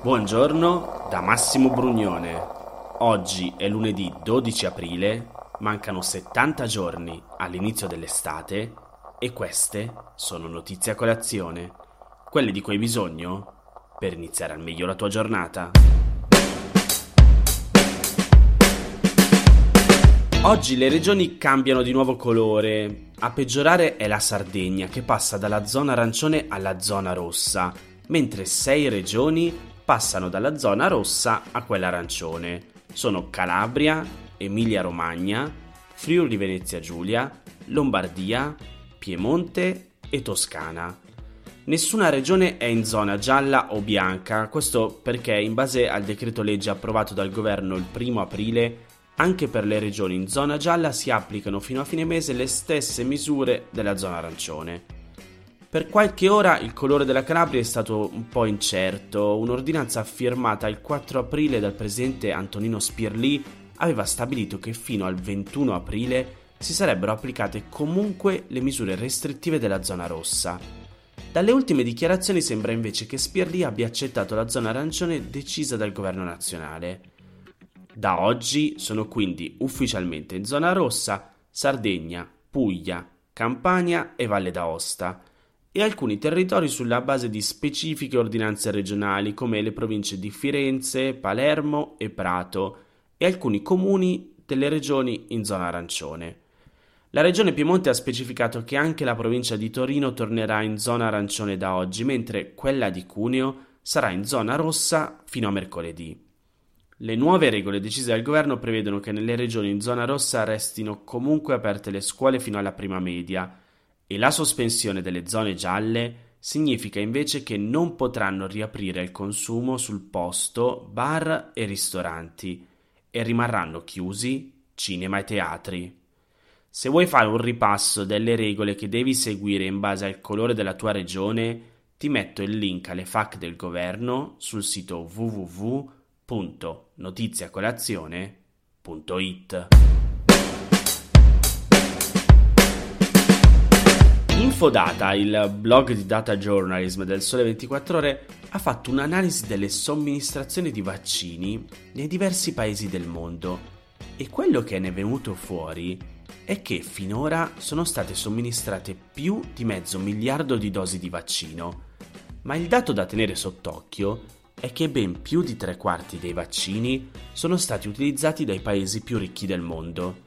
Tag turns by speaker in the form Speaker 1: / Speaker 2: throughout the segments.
Speaker 1: Buongiorno da Massimo Brugnone. Oggi è lunedì 12 aprile, mancano 70 giorni all'inizio dell'estate e queste sono notizie a colazione, quelle di cui hai bisogno per iniziare al meglio la tua giornata. Oggi le regioni cambiano di nuovo colore. A peggiorare è la Sardegna che passa dalla zona arancione alla zona rossa, mentre sei regioni passano dalla zona rossa a quella arancione. Sono Calabria, Emilia-Romagna, Friuli Venezia Giulia, Lombardia, Piemonte e Toscana. Nessuna regione è in zona gialla o bianca, questo perché in base al decreto legge approvato dal governo il 1 aprile anche per le regioni in zona gialla si applicano fino a fine mese le stesse misure della zona arancione. Per qualche ora il colore della Calabria è stato un po' incerto. Un'ordinanza firmata il 4 aprile dal presidente Antonino Spirlì aveva stabilito che fino al 21 aprile si sarebbero applicate comunque le misure restrittive della zona rossa. Dalle ultime dichiarazioni sembra invece che Spirlì abbia accettato la zona arancione decisa dal governo nazionale. Da oggi sono quindi ufficialmente in zona rossa Sardegna, Puglia, Campania e Valle d'Aosta e alcuni territori sulla base di specifiche ordinanze regionali come le province di Firenze, Palermo e Prato e alcuni comuni delle regioni in zona arancione. La regione Piemonte ha specificato che anche la provincia di Torino tornerà in zona arancione da oggi, mentre quella di Cuneo sarà in zona rossa fino a mercoledì. Le nuove regole decise dal governo prevedono che nelle regioni in zona rossa restino comunque aperte le scuole fino alla prima media e la sospensione delle zone gialle significa invece che non potranno riaprire il consumo sul posto bar e ristoranti e rimarranno chiusi cinema e teatri. Se vuoi fare un ripasso delle regole che devi seguire in base al colore della tua regione, ti metto il link alle FAC del governo sul sito www www.notiziacolazione.it Infodata, il blog di data journalism del Sole 24 Ore, ha fatto un'analisi delle somministrazioni di vaccini nei diversi paesi del mondo e quello che ne è venuto fuori è che finora sono state somministrate più di mezzo miliardo di dosi di vaccino. Ma il dato da tenere sott'occhio è che ben più di tre quarti dei vaccini sono stati utilizzati dai paesi più ricchi del mondo.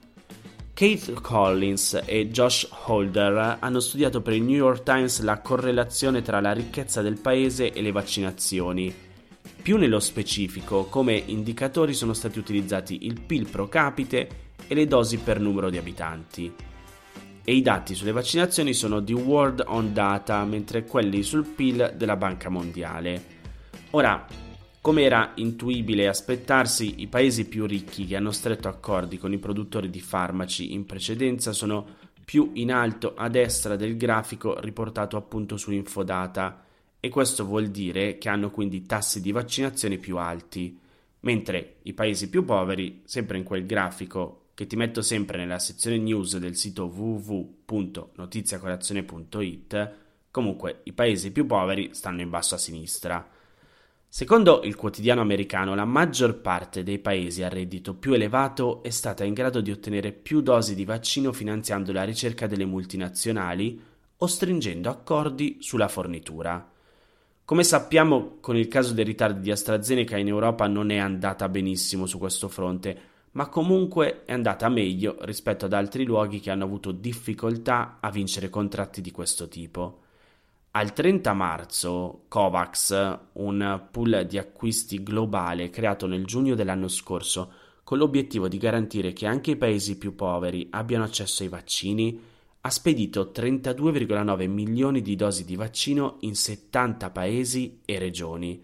Speaker 1: Kate Collins e Josh Holder hanno studiato per il New York Times la correlazione tra la ricchezza del paese e le vaccinazioni. Più nello specifico, come indicatori sono stati utilizzati il PIL pro capite e le dosi per numero di abitanti. E i dati sulle vaccinazioni sono di World on Data, mentre quelli sul PIL della Banca Mondiale. Ora, come era intuibile aspettarsi, i paesi più ricchi che hanno stretto accordi con i produttori di farmaci in precedenza sono più in alto a destra del grafico riportato appunto su Infodata e questo vuol dire che hanno quindi tassi di vaccinazione più alti, mentre i paesi più poveri, sempre in quel grafico che ti metto sempre nella sezione news del sito www.notiziacolazione.it, comunque i paesi più poveri stanno in basso a sinistra. Secondo il quotidiano americano, la maggior parte dei paesi a reddito più elevato è stata in grado di ottenere più dosi di vaccino finanziando la ricerca delle multinazionali o stringendo accordi sulla fornitura. Come sappiamo, con il caso dei ritardi di AstraZeneca in Europa non è andata benissimo su questo fronte, ma comunque è andata meglio rispetto ad altri luoghi che hanno avuto difficoltà a vincere contratti di questo tipo. Al 30 marzo, COVAX, un pool di acquisti globale creato nel giugno dell'anno scorso con l'obiettivo di garantire che anche i paesi più poveri abbiano accesso ai vaccini, ha spedito 32,9 milioni di dosi di vaccino in 70 paesi e regioni.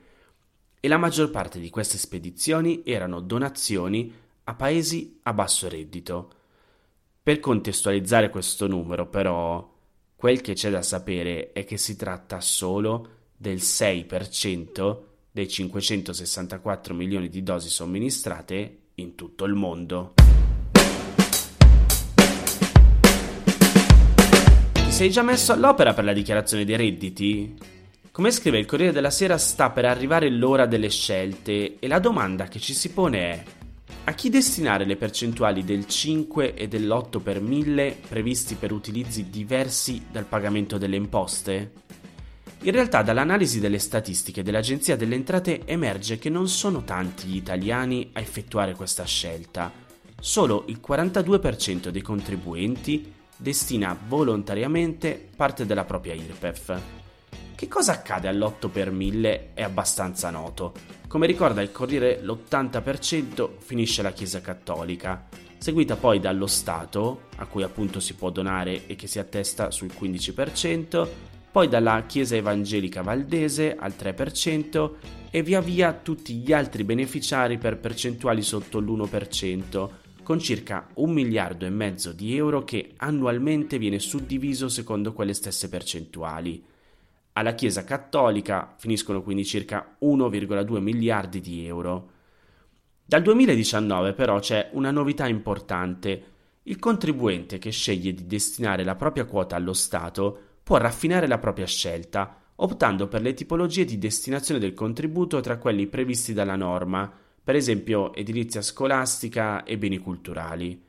Speaker 1: E la maggior parte di queste spedizioni erano donazioni a paesi a basso reddito. Per contestualizzare questo numero, però, Quel che c'è da sapere è che si tratta solo del 6% dei 564 milioni di dosi somministrate in tutto il mondo. Ti sei già messo all'opera per la dichiarazione dei redditi? Come scrive il Corriere della Sera sta per arrivare l'ora delle scelte e la domanda che ci si pone è a chi destinare le percentuali del 5 e dell'8 per 1000 previsti per utilizzi diversi dal pagamento delle imposte? In realtà dall'analisi delle statistiche dell'Agenzia delle Entrate emerge che non sono tanti gli italiani a effettuare questa scelta. Solo il 42% dei contribuenti destina volontariamente parte della propria IRPEF. Che cosa accade all'8 per 1000 è abbastanza noto. Come ricorda il Corriere, l'80% finisce la Chiesa Cattolica, seguita poi dallo Stato, a cui appunto si può donare e che si attesta sul 15%, poi dalla Chiesa Evangelica Valdese al 3% e via via tutti gli altri beneficiari per percentuali sotto l'1%, con circa un miliardo e mezzo di euro che annualmente viene suddiviso secondo quelle stesse percentuali. Alla Chiesa Cattolica finiscono quindi circa 1,2 miliardi di euro. Dal 2019 però c'è una novità importante. Il contribuente che sceglie di destinare la propria quota allo Stato può raffinare la propria scelta, optando per le tipologie di destinazione del contributo tra quelli previsti dalla norma, per esempio edilizia scolastica e beni culturali.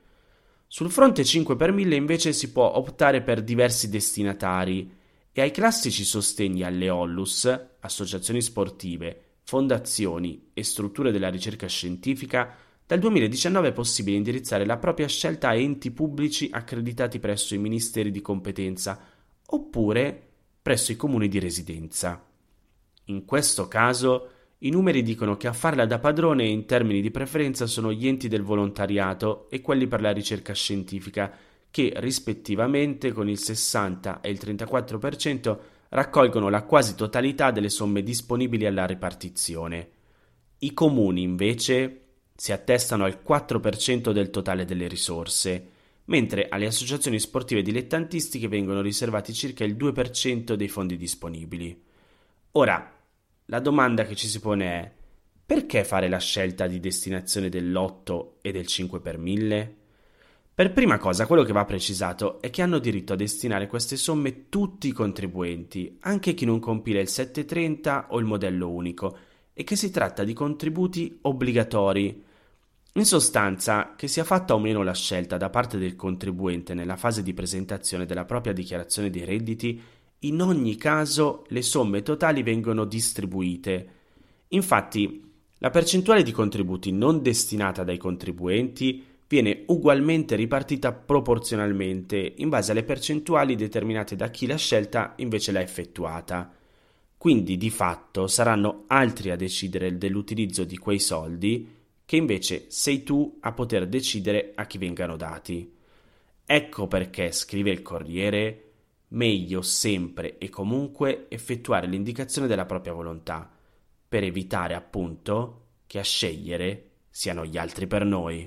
Speaker 1: Sul fronte 5 per 1000 invece si può optare per diversi destinatari, e ai classici sostegni alle Ollus, associazioni sportive, fondazioni e strutture della ricerca scientifica, dal 2019 è possibile indirizzare la propria scelta a enti pubblici accreditati presso i ministeri di competenza oppure presso i comuni di residenza. In questo caso i numeri dicono che a farla da padrone in termini di preferenza sono gli enti del volontariato e quelli per la ricerca scientifica, che rispettivamente con il 60 e il 34% raccolgono la quasi totalità delle somme disponibili alla ripartizione. I comuni invece si attestano al 4% del totale delle risorse, mentre alle associazioni sportive dilettantistiche vengono riservati circa il 2% dei fondi disponibili. Ora, la domanda che ci si pone è perché fare la scelta di destinazione dell'8 e del 5 per 1000? Per prima cosa, quello che va precisato è che hanno diritto a destinare queste somme tutti i contribuenti, anche chi non compila il 730 o il modello unico, e che si tratta di contributi obbligatori. In sostanza, che sia fatta o meno la scelta da parte del contribuente nella fase di presentazione della propria dichiarazione dei redditi, in ogni caso le somme totali vengono distribuite. Infatti, la percentuale di contributi non destinata dai contribuenti viene ugualmente ripartita proporzionalmente in base alle percentuali determinate da chi la scelta invece l'ha effettuata. Quindi di fatto saranno altri a decidere dell'utilizzo di quei soldi che invece sei tu a poter decidere a chi vengano dati. Ecco perché, scrive il Corriere, meglio sempre e comunque effettuare l'indicazione della propria volontà, per evitare appunto che a scegliere siano gli altri per noi.